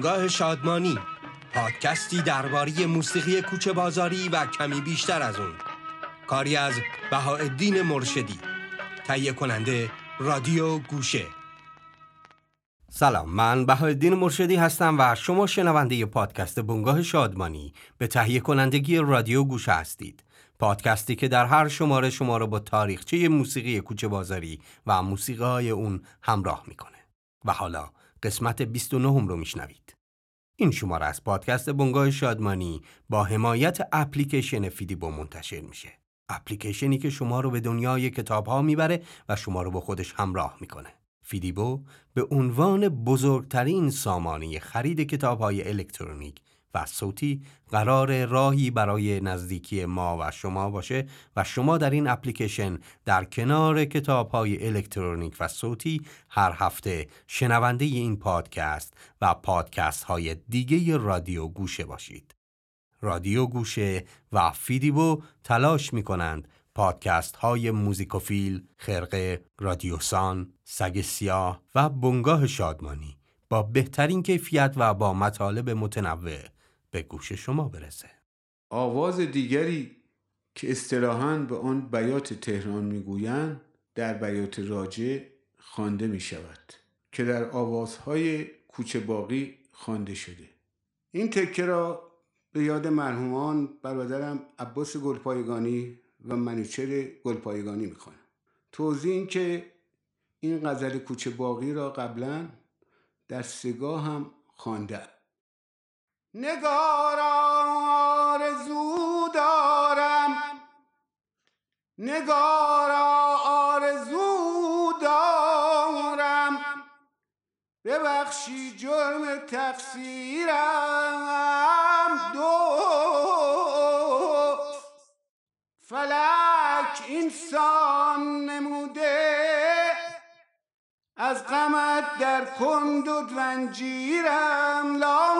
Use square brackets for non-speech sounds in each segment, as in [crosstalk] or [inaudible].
بنگاه شادمانی پادکستی درباره موسیقی کوچه بازاری و کمی بیشتر از اون. کاری از بهاءالدین مرشدی. تهیه کننده رادیو گوشه. سلام من بهاءالدین مرشدی هستم و شما شنونده پادکست بنگاه شادمانی به تهیه کنندگی رادیو گوشه هستید. پادکستی که در هر شماره شما را با تاریخچه موسیقی کوچه بازاری و موسیقی های اون همراه می‌کنه. و حالا قسمت 29 رو میشنوید. این شماره از پادکست بنگاه شادمانی با حمایت اپلیکیشن فیدیبو منتشر میشه. اپلیکیشنی که شما رو به دنیای کتاب ها می‌بره و شما رو با خودش همراه می‌کنه. فیدیبو به عنوان بزرگترین سامانه خرید کتاب های الکترونیک و صوتی قرار راهی برای نزدیکی ما و شما باشه و شما در این اپلیکیشن در کنار کتاب های الکترونیک و صوتی هر هفته شنونده این پادکست و پادکست های دیگه رادیو گوشه باشید. رادیو گوشه و فیدیبو تلاش می کنند پادکست های موزیکوفیل، خرقه، رادیوسان، سگ سیاه و بنگاه شادمانی با بهترین کیفیت و با مطالب متنوع به گوش شما برسه. آواز دیگری که اصطلاحاً به آن بیات تهران می‌گویند در بیات راجع خوانده می شود که در آوازهای کوچه باقی خوانده شده. این تکه را به یاد مرحومان برادرم عباس گلپایگانی و منوچر گلپایگانی می‌خوانم. توضیح این که این غزل کوچه باقی را قبلا در سگاه هم خوانده نگارا آرزو دارم. نگارا آرزو دارم. ببخشی جرم تقصیرم. دو. فلک اینسان نموده. از غمت در کند و دونجیرم لا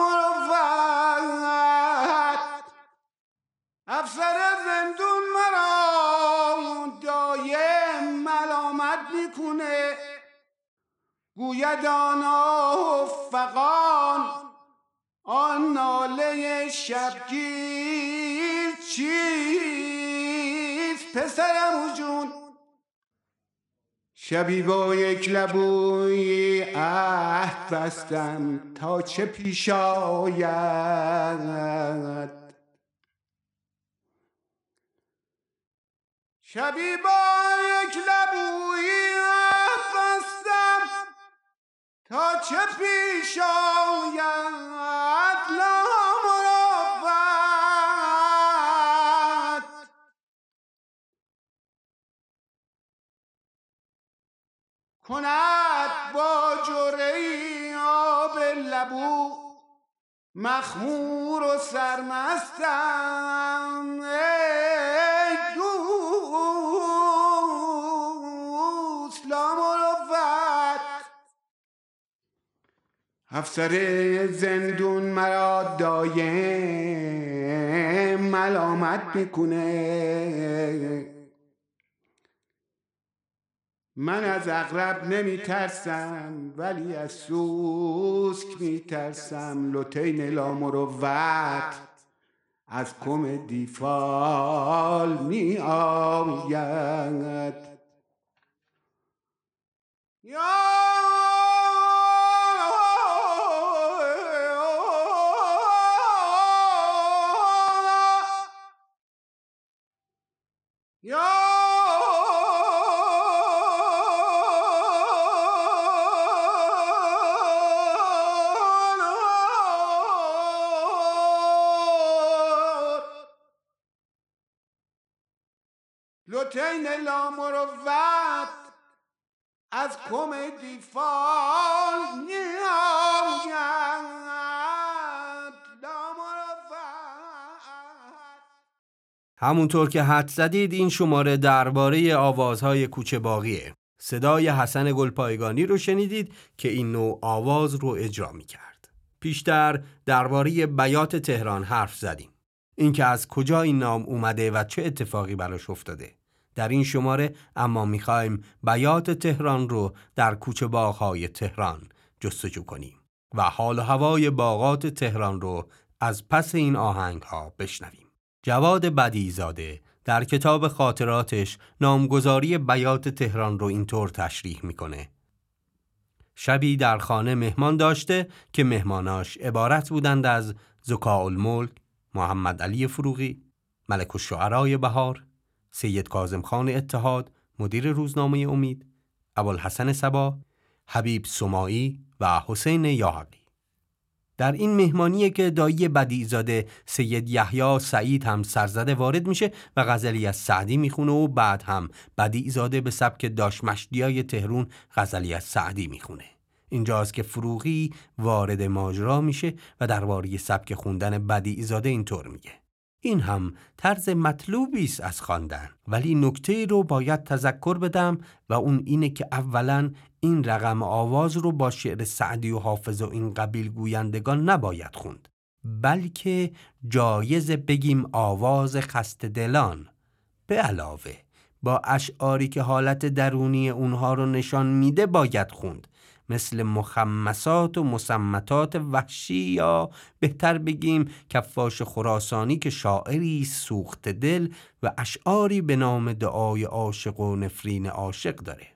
افسر زندون مرا دایم ملامت می‌کنه. گوید آنا فقان آن ناله شبگیر چیست؟ پسرم جون شبی با یک لبوی عهد بستم تا چه پیش آید؟ شبی با یک لبوی عهد بستم تا چه پیش آید لا کند با جوری آب لبو مخمور و سرمستم. افسر زندون مرا دایم ملامت می‌کنه. من از اغرب نمی ترسم ولی از سوسک می ترسم لطین لامروت از کم دیفال می آید یا لطین لامروت از کم دیفال همونطور که حد زدید این شماره درباره آوازهای کوچه باقیه صدای حسن گلپایگانی رو شنیدید که این نوع آواز رو اجرا می کرد. پیشتر درباره بیات تهران حرف زدیم. اینکه از کجا این نام اومده و چه اتفاقی براش افتاده. در این شماره اما می‌خوایم بیات تهران رو در کوچه باغهای تهران جستجو کنیم. و حال و هوای باغات تهران رو از پس این آهنگ ها بشنویم. جواد بدیزاده در کتاب خاطراتش نامگذاری بیات تهران رو اینطور تشریح می‌کنه. شبی در خانه مهمان داشته که مهماناش عبارت بودند از زکا الملک، محمد علی فروغی، ملک الشعرای بهار، سید کازم خان اتحاد، مدیر روزنامه امید، ابوالحسن سبا، حبیب سمایی و حسین یاحقی. در این مهمانی که دایی بدیزاده سید یحیی سعید هم سرزده وارد میشه و غزلی از سعدی می‌خونه و بعد هم بدیزاده به سبک داشمشدیای تهرون غزلی از سعدی می‌خونه اینجاست که فروغی وارد ماجرا میشه و درباره سبک خوندن بدیزاده اینطور میگه این هم طرز مطلوبی است از خواندن. ولی نکته رو باید تذکر بدم و اون اینه که اولا این رقم آواز رو با شعر سعدی و حافظ و این قبیل گویندگان نباید خوند. بلکه جایز بگیم آواز خست دلان. به علاوه با اشعاری که حالت درونی اونها رو نشان میده باید خوند. مثل مخمسات و مسمتات وحشی یا بهتر بگیم کفاش خراسانی که شاعری سوخت دل و اشعاری به نام دعای عاشق و نفرین عاشق داره.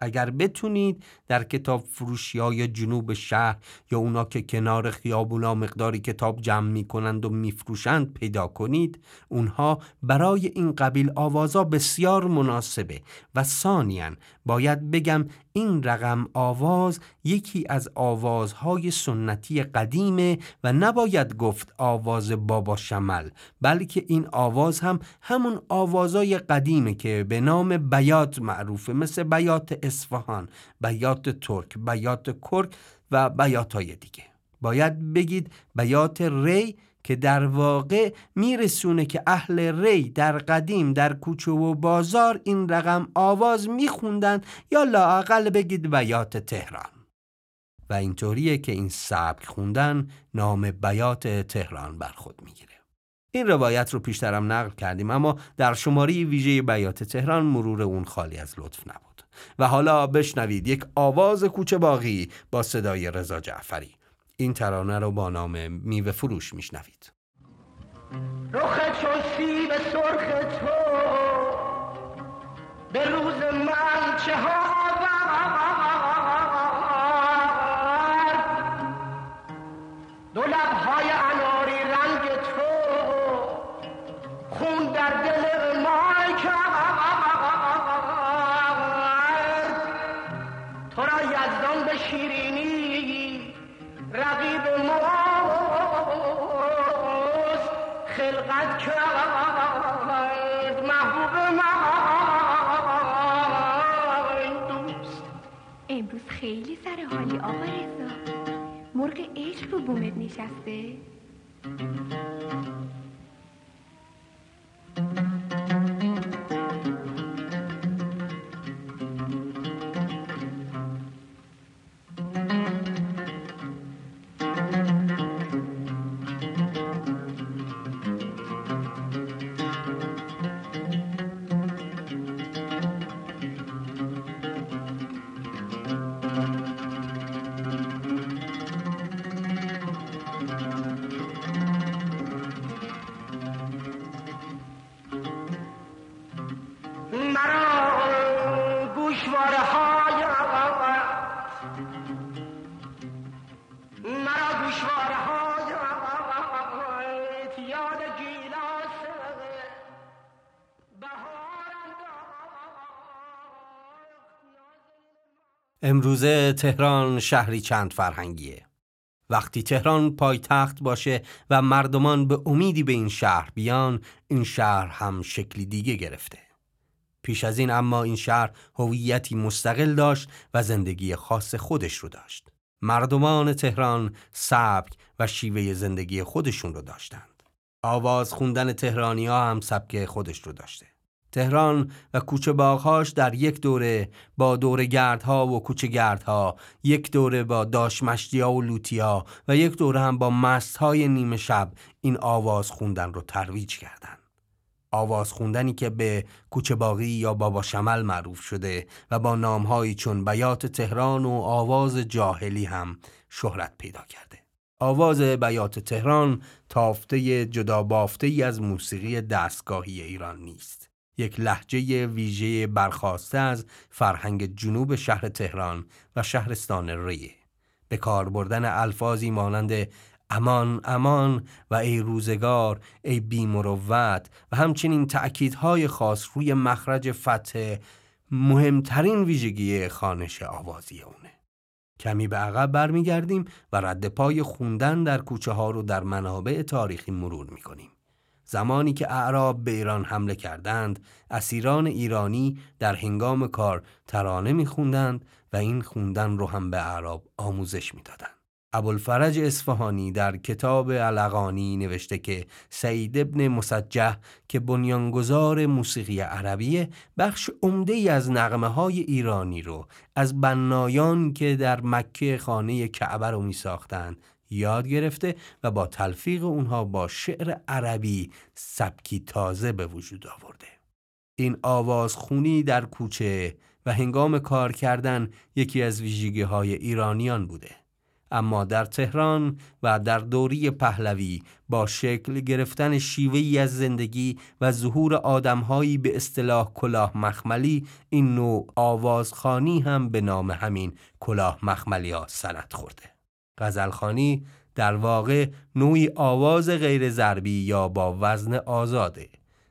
اگر بتونید در کتاب فروشی های جنوب شهر یا اونا که کنار خیابونا مقداری کتاب جمع می کنند و میفروشند پیدا کنید اونها برای این قبیل آوازا بسیار مناسبه و ثانیا باید بگم این رقم آواز یکی از آوازهای سنتی قدیمه و نباید گفت آواز بابا شمل بلکه این آواز هم همون آوازای قدیمه که به نام بیات معروفه مثل بیات اصفهان بیات ترک بیات کرک و بیات های دیگه. باید بگید بیات ری که در واقع میرسونه که اهل ری در قدیم در کوچه و بازار این رقم آواز میخوندن یا لاقل بگید بیات تهران. و اینطوریه که این سبک خوندن نام بیات تهران بر خود می‌گیره. این روایت رو پیشترم نقل کردیم اما در شماری ویژه بیات تهران مرور اون خالی از لطف نبود. و حالا بشنوید یک آواز کوچه باقی با صدای رضا جعفری. این ترانه رو با نام میوه فروش میشنوید. رخ چون سیب سرخ تو. به روز من چه ها دو لبهای خلقت کرد محبوب من. دوست امروز خیلی سر حالی آقا رضا. مرغ عشق رو بومت نشسته. امروزه تهران شهری چند فرهنگیه. وقتی تهران پایتخت باشه و مردمان به امیدی به این شهر بیان این شهر هم شکلی دیگه گرفته. پیش از این اما این شهر هویتی مستقل داشت و زندگی خاص خودش رو داشت. مردمان تهران سبک و شیوه زندگی خودشون رو داشتند. آواز خوندن تهرانی ها هم سبک خودش رو داشته. تهران و کوچه باغهاش در یک دوره با دور گردها و کوچه گردها یک دوره با داشمشتیا و لوتیا و یک دوره هم با مستهای نیمه شب این آواز خوندن رو ترویج کردند. آواز خوندنی که به کوچه باغی یا بابا شمل معروف شده و با نامهایی چون بیات تهران و آواز جاهلی هم شهرت پیدا کرده. آواز بیات تهران تافته جدا بافته ای از موسیقی دستگاهی ایران نیست. یک لحجه ویژه برخواسته از فرهنگ جنوب شهر تهران و شهرستان ریه. به کار بردن الفاظی مانند امان امان و ای روزگار ای بیمروت و همچنین تأکیدهای خاص روی مخرج فتح مهمترین ویژگی خانش آوازی اونه کمی به عقب برمیگردیم و رد پای خوندن در کوچه ها رو در منابع تاریخی مرور می‌کنیم زمانی که اعراب به ایران حمله کردند اسیران ایرانی در هنگام کار ترانه میخوندند و این خوندن رو هم به اعراب آموزش می‌دادند. ابوالفرج اصفهانی در کتاب علقانی نوشته که سعید ابن مسجح که بنیانگذار موسیقی عربیه بخش عمده از نغمه های ایرانی رو از بنایان که در مکه خانه کعبه رو می ساختن یاد گرفته و با تلفیق اونها با شعر عربی سبکی تازه به وجود آورده. این آوازخونی در کوچه و هنگام کار کردن یکی از ویژگی های ایرانیان بوده. اما در تهران و در دوری پهلوی با شکل گرفتن شیوهی از زندگی و ظهور آدمهایی به اصطلاح کلاه مخملی این نوع آوازخانی هم به نام همین کلاه مخملی ها سنت خورده غزلخانی در واقع نوعی آواز غیر ضربی یا با وزن آزاده.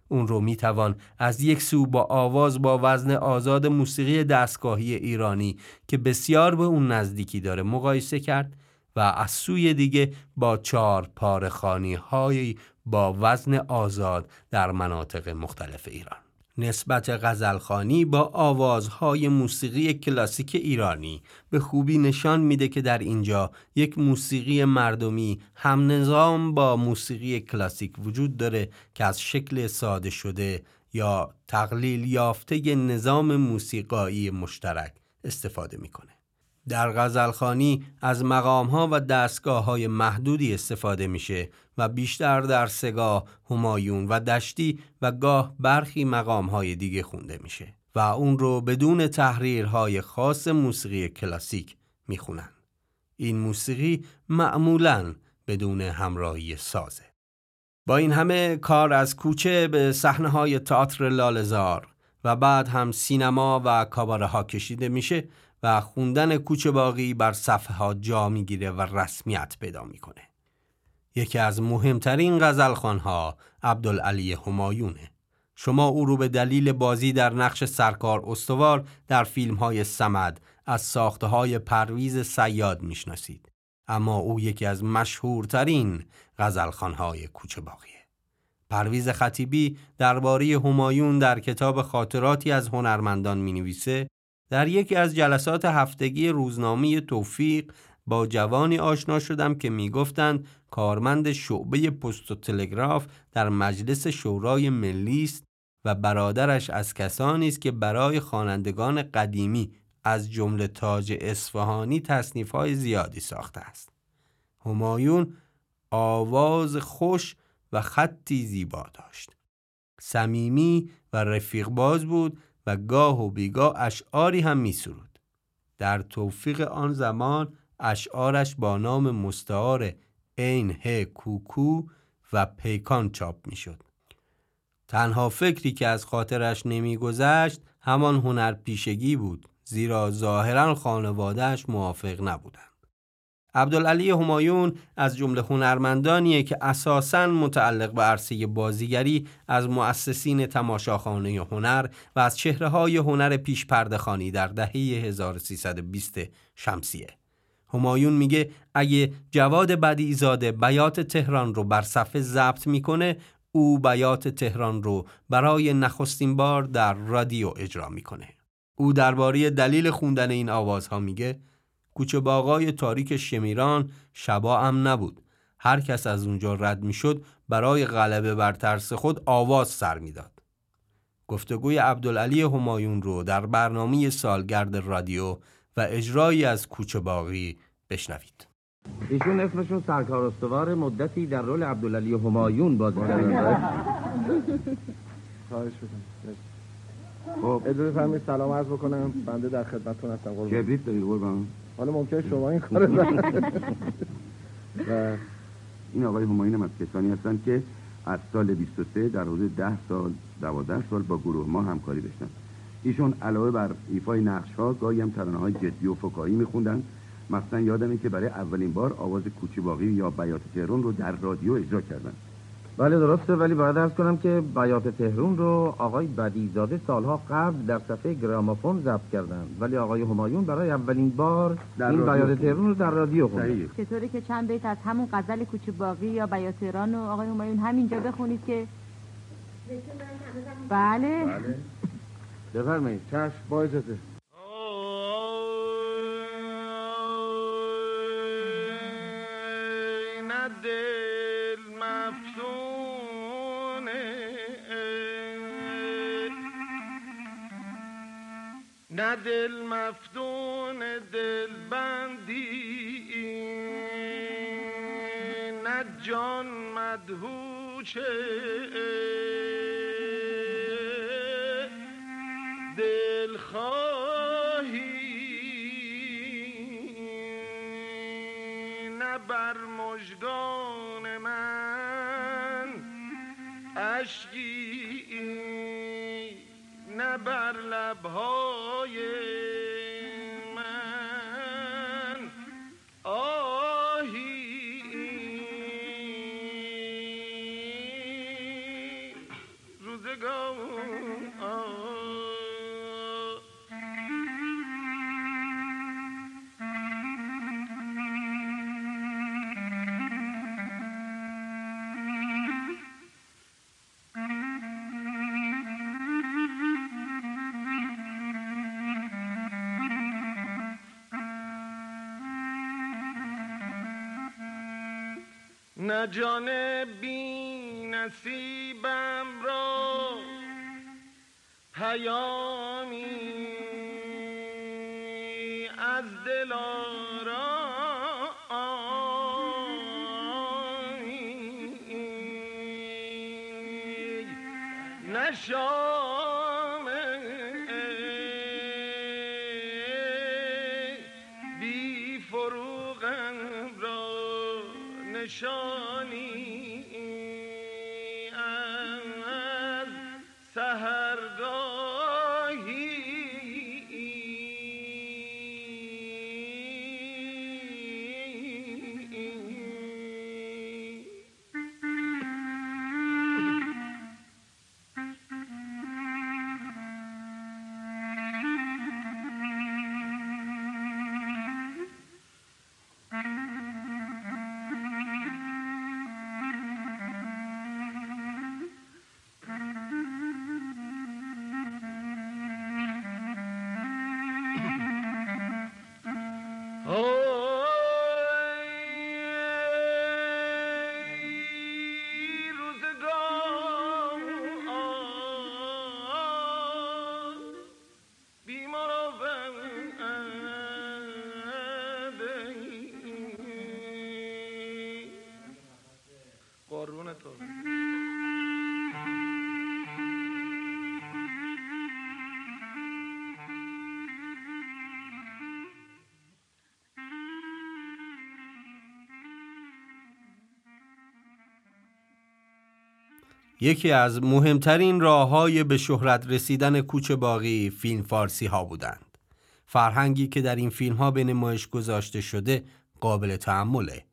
اون رو می‌توان از یک سو با آواز با وزن آزاد موسیقی دستگاهی ایرانی که بسیار به اون نزدیکی داره مقایسه کرد و از سوی دیگه با چهار پارخانی های با وزن آزاد در مناطق مختلف ایران. نسبت غزلخانی با آوازهای موسیقی کلاسیک ایرانی به خوبی نشان میده که در اینجا یک موسیقی مردمی هم نظام با موسیقی کلاسیک وجود داره که از شکل ساده شده یا تقلیل یافته نظام موسیقایی مشترک استفاده می‌کنه. در غزلخانی از مقامها و دستگاه های محدودی استفاده میشه و بیشتر در سگاه، همایون و دشتی و گاه برخی مقامهای دیگه خونده میشه و اون رو بدون تحریرهای خاص موسیقی کلاسیک می‌خونن. این موسیقی معمولاً بدون همراهی سازه. با این همه کار از کوچه به صحنه های تئاتر لالزار و بعد هم سینما و کاباره ها کشیده میشه و خوندن کوچه باقی بر صفحه ها جا می‌گیره و رسمیت پیدا می‌کنه. یکی از مهمترین غزلخوانها عبدالعلی همایونه. شما او رو به دلیل بازی در نقش سرکار استوار در فیلم های سمد از ساخته های پرویز سیاد می‌شناسید. اما او یکی از مشهورترین غزلخوانهای کوچه باقیه. پرویز خطیبی درباره همایون در کتاب خاطراتی از هنرمندان می نویسه در یکی از جلسات هفتگی روزنامه توفیق با جوانی آشنا شدم که می‌گفتند کارمند شعبه پست و تلگراف در مجلس شورای ملی است و برادرش از کسانی است که برای خوانندگان قدیمی از جمله تاج اصفهانی های زیادی ساخته است. همایون آواز خوش و خطی زیبا داشت. صمیمی و رفیق باز بود و گاه و بیگاه اشعاری هم می سرود. در توفیق آن زمان اشعارش با نام مستعار عین ه کوکو و پیکان چاپ می شد. تنها فکری که از خاطرش نمیگذشت همان هنر پیشگی بود زیرا ظاهرا خانوادهش موافق نبودند. عبدالعلی همایون از جمله هنرمندانیه که اساساً متعلق به عرصه بازیگری از مؤسسین تماشاخانه هنر و از چهره های هنر پیش پردخانی در دهه 1320 شمسیه. همایون میگه اگه جواد بدیزاده بیات تهران رو بر صفحه ضبط می‌کنه او بیات تهران رو برای نخستین بار در رادیو اجرا می‌کنه. او درباره دلیل خوندن این آوازها میگه کوچه باغای تاریک شمیران شبا هم نبود. هر کس از اونجا رد می‌شد برای غلبه بر ترس خود آواز سر می‌داد. گفتگوی عبدالعلی همایون رو در برنامه سالگرد رادیو و اجرایی از کوچه باغی بشنوید. ایشون اسمشون سرکار استوار مدتی در رول عبدالعلی همایون بازی کردن. خواهش خب. اجازه فرمایید سلام عرض بکنم. بنده در خدمتتون هستم. قربان کبریت داری قربان. حالا ممکنه شما این کار [laughs] و این آقای هماین هم از کسانی هستند که از سال 23 در حدود 10 سال 12 سال با گروه ما همکاری داشتن. ایشون علاوه بر ایفای نقش ها گاهی هم ترانه های جدی و فکاهی میخوندن. مثلا یادمه که برای اولین بار آواز کوچه باقی یا بیات تهران رو در رادیو اجرا کردن. بله درسته ولی باید ارز کنم که بیات تهرون رو آقای بدیزاده سالها قبل در صفحه گرامافون ضبط کردن. ولی آقای همایون برای اولین بار در این بیات تهرون رو در رادیو صحیح. چطوری که چند بیت از همون غزل کوچه باقی یا بیات ایران و آقای همایون همینجا بخونید که بله. بفرمایید چشم با اجازه. دل مفتونه نه دل مفتون دل بندی. نه جان مدهوشه. نه نه جان بی نصیبم را. پیامی یکی از مهمترین راه های به شهرت رسیدن کوچ باقی فیلم فارسی ها بودند. فرهنگی که در این فیلم ها به نمایش گذاشته شده قابل تحمله.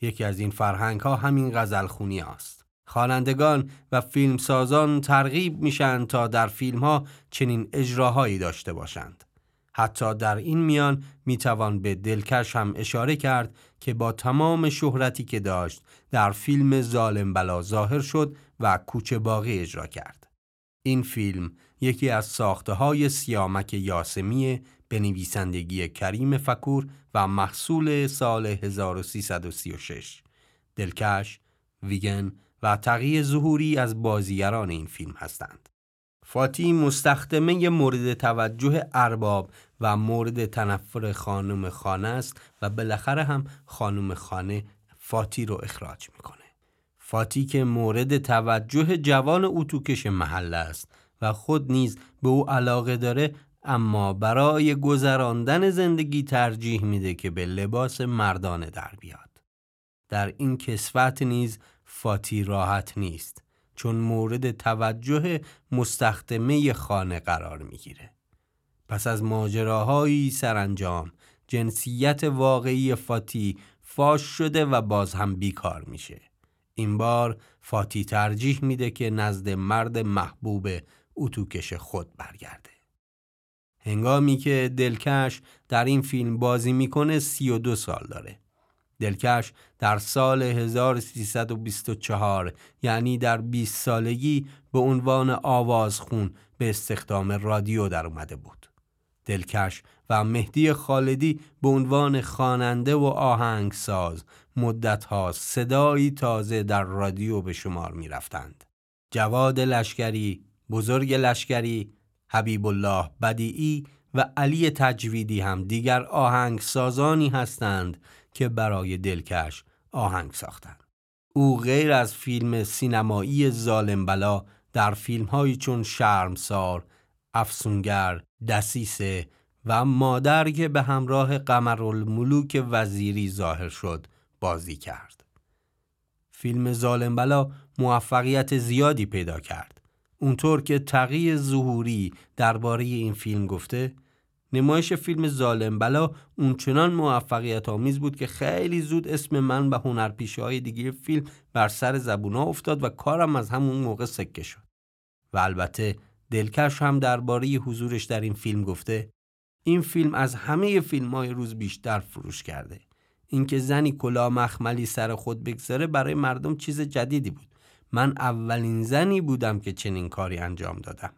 یکی از این فرهنگ ها همین غزل خونی است. خوانندگان و فیلمسازان ترغیب میشن تا در فیلم ها چنین اجراهایی داشته باشند. حتی در این میان می‌توان به دلکش هم اشاره کرد که با تمام شهرتی که داشت در فیلم ظالم بلا ظاهر شد و کوچه باقی اجرا کرد. این فیلم یکی از ساخته های سیامک یاسمی به نویسندگی کریم فکور و محصول سال 1336 دلکش، ویگن و تقیی ظهوری از بازیگران این فیلم هستند. فاتی مستخدمه مورد توجه ارباب و مورد تنفر خانم خانه است و بالاخره هم خانم خانه فاتی رو اخراج می‌کنه. فاتی که مورد توجه جوان اتوکش محله است و خود نیز به او علاقه داره اما برای گذراندن زندگی ترجیح میده که به لباس مردانه در بیاد. در این کسوت نیز فاتی راحت نیست چون مورد توجه مستخدمه خانه قرار می‌گیره. پس از ماجراهایی سرانجام جنسیت واقعی فاتی فاش شده و باز هم بیکار میشه. این بار فاتی ترجیح میده که نزد مرد محبوب اتوکش خود برگرده. هنگامی که دلکش در این فیلم بازی می‌کنه 32 سال داره. دلکش در سال 1324 یعنی در 20 سالگی به عنوان آوازخون به استخدام رادیو در اومده بود. دلکش و مهدی خالدی به عنوان خواننده و آهنگساز مدتها صدایی تازه در رادیو به شمار می رفتند. جواد لشکری، بزرگ لشکری، حبیب الله بدیعی و علی تجویدی هم دیگر آهنگسازانی هستند که برای دلکش آهنگ ساختند. او غیر از فیلم سینمایی ظالم بلا در فیلمهایی چون شرمسار، افسونگر، دسیسه و مادر که به همراه قمرالملوک وزیری ظاهر شد بازی کرد. فیلم ظالم بلا موفقیت زیادی پیدا کرد. اونطور که تقی ظهوری درباره این فیلم گفته نمایش فیلم ظالم بلا اونچنان موفقیت آمیز بود که خیلی زود اسم من و هنرپیشه های دیگه فیلم بر سر زبونا افتاد و کارم از همون موقع سکه شد. و البته دلکش هم درباره حضورش در این فیلم گفته این فیلم از همه فیلم های روز بیشتر فروش کرده. اینکه زنی کلا مخملی سر خود بگذاره برای مردم چیز جدیدی بود. من اولین زنی بودم که چنین کاری انجام دادم.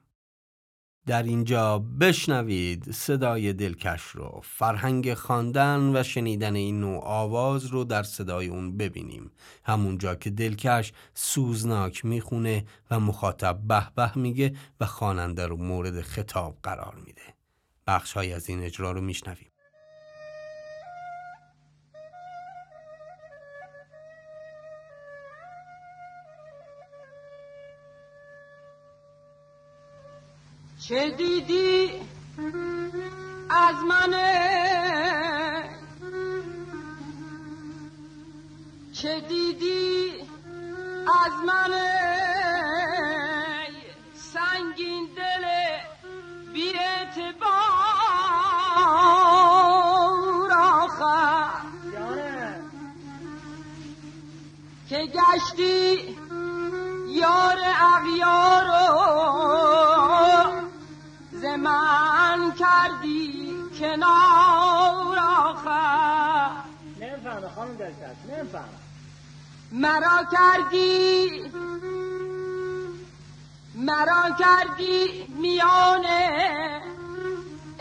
در اینجا بشنوید صدای دلکش رو. فرهنگ خواندن و شنیدن این نوع آواز رو در صدای اون ببینیم. همونجا که دلکش سوزناک می‌خونه و مخاطب به به میگه و خواننده رو مورد خطاب قرار میده. بخش های از این اجرا رو میشنویم. چه دیدی؟ از من؟ چه دیدی؟ از من؟ سنگین دل بی اعتبار آخر. که گشتی یار اغیارو من کردی کنار آخر. نمی‌فهمه خانم دلکش نمی‌فهمه. مرا کردی مرا کردی میان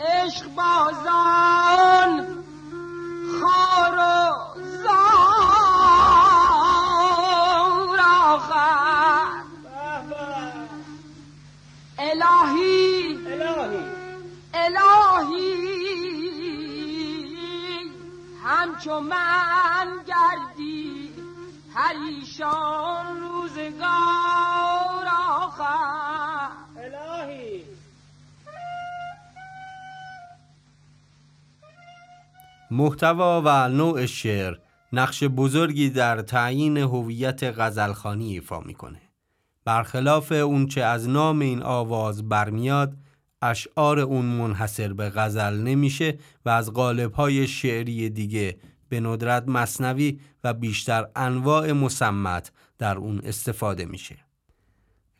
عشق بازان خار و زار آخر. الهی الهی همچو من گردی پریشان روزگار آخر. الهی. محتوا و نوع شعر نقش بزرگی در تعیین هویت غزلخانی ایفا می‌کنه. برخلاف اونچه از نام این آواز برمیاد اشعار اون منحصر به غزل نمیشه و از قالب‌های شعری دیگه به ندرت مصنوی و بیشتر انواع مسمت در اون استفاده میشه.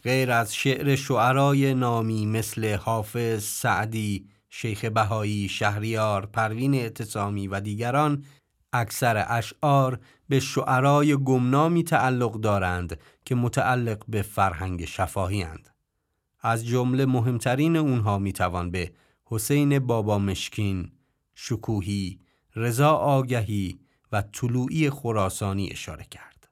غیر از شعر شعرای نامی مثل حافظ، سعدی، شیخ بهایی، شهریار، پروین اعتصامی و دیگران اکثر اشعار به شعرای گمنامی تعلق دارند که متعلق به فرهنگ شفاهی هند. از جمله مهمترین اونها می‌توان به حسین بابا مشکین، شکوهی، رضا آگهی و طلوعی خراسانی اشاره کرد.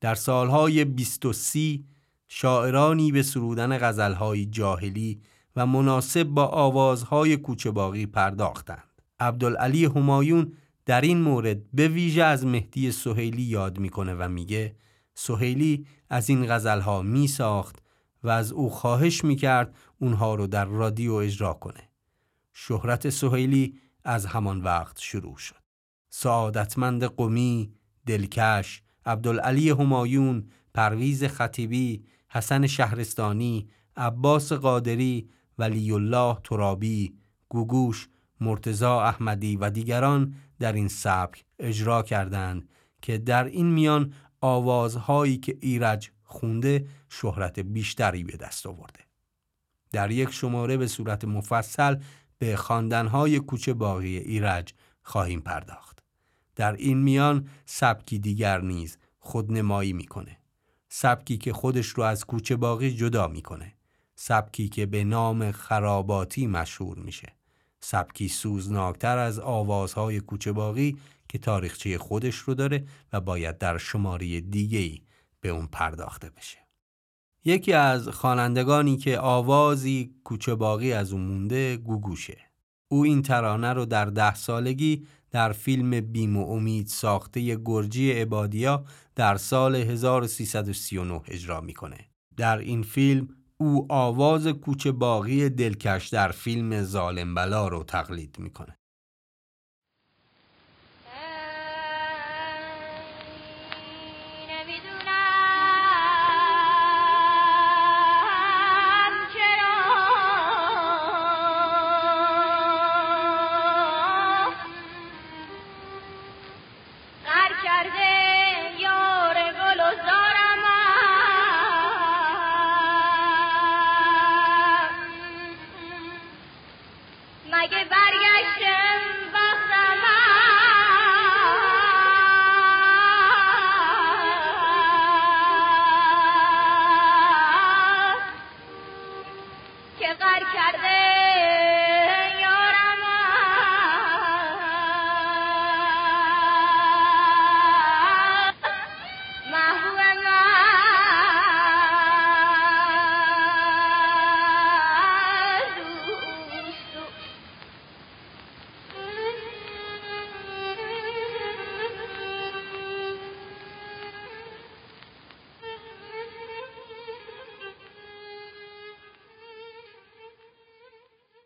در سالهای 20 و سی شاعرانی به سرودن غزلهای جاهلی و مناسب با آوازهای کوچباقی پرداختند. عبدالعلی همایون در این مورد به ویژه از مهدی سهیلی یاد می‌کنه و میگه سهیلی از این غزلها می ساخت و از او خواهش می‌کرد اونها رو در رادیو اجرا کنه. شهرت سهیلی از همان وقت شروع شد. سعادتمند قومی، دلکش، عبدالعلی همایون، پرویز خطیبی، حسن شهرستانی، عباس قادری، ولی الله ترابی، گوگوش، مرتزا احمدی و دیگران در این سبک اجرا کردند که در این میان آوازهایی که ایرج خونده شهرت بیشتری به دست آورده. در یک شماره به صورت مفصل به خواندنهای کوچه باقی ایرج خواهیم پرداخت. در این میان سبکی دیگر نیز خودنمایی می‌کنه. سبکی که خودش رو از کوچه باقی جدا می‌کنه. سبکی که به نام خراباتی مشهور میشه. سبکی سوزناکتر از آوازهای کوچه باقی که تاریخچه خودش رو داره و باید در شماره دیگه‌ای به اون پرداخته بشه. یکی از خوانندگانی که آوازی کوچه باقی از اون مونده گوگوشه. او این ترانه رو در ده سالگی در فیلم بیم و امید ساخته گرجی عبادیا در سال 1339 اجرا می‌کنه. در این فیلم او آواز کوچه باقی دلکش در فیلم ظالم بلا رو تقلید می‌کنه.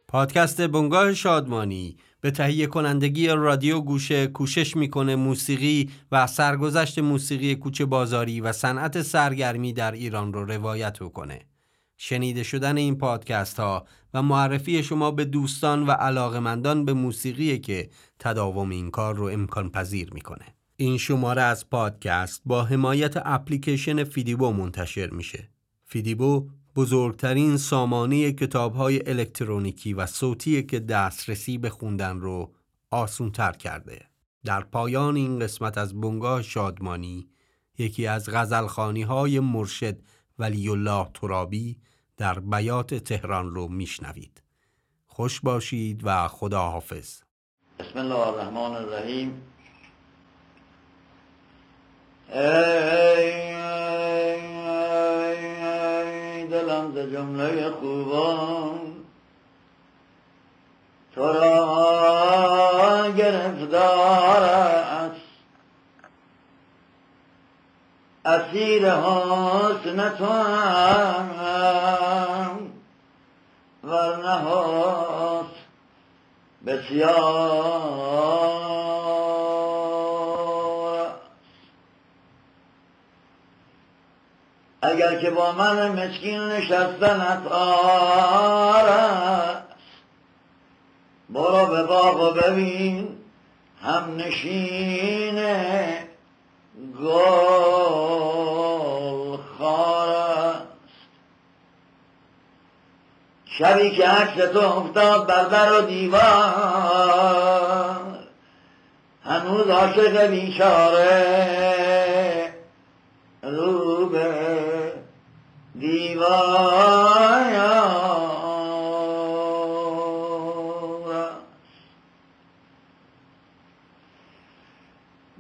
پادکست بنگاه شادمانی به تهیه کنندگی رادیو گوشه کوشش می‌کنه موسیقی و سرگذشت موسیقی کوچه بازاری و صنعت سرگرمی در ایران رو روایت بکنه. شنیده شدن این پادکست ها و معرفی شما به دوستان و علاقمندان به موسیقی که تداوم این کار رو امکان پذیر می‌کنه. این شماره از پادکست با حمایت اپلیکیشن فیدیبو منتشر میشه. فیدیبو بزرگترین سامانه کتاب های الکترونیکی و صوتی که دسترسی به خوندن رو آسون تر کرده. در پایان این قسمت از بنگاه شادمانی یکی از غزلخانی های مرشد ولی الله ترابی در بیات تهران رو میشنوید. خوش باشید و خدا حافظ. بسم الله الرحمن الرحیم ز جمله خوبان. تو را گرفتار است. اسیر حسن تو هم. ورنه بسیار اگر که با من مسکین نشستنت آرست برو به باغ و ببین هم نشین گل خارست شبی که عکس تو افتاد بر در و دیوار هنوز عاشق بیچاره رو به دیوار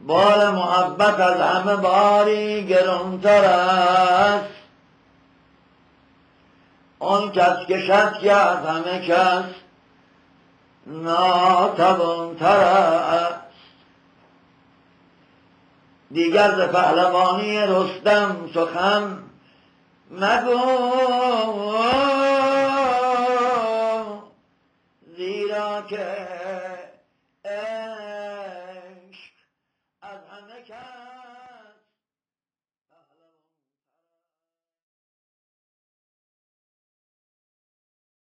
بار محبت از همه باری گرونتر است. آن کس که شد که از همه کس ناتوانتر است. دیگر ز پهلوانی رستم سخن مگو زیرا که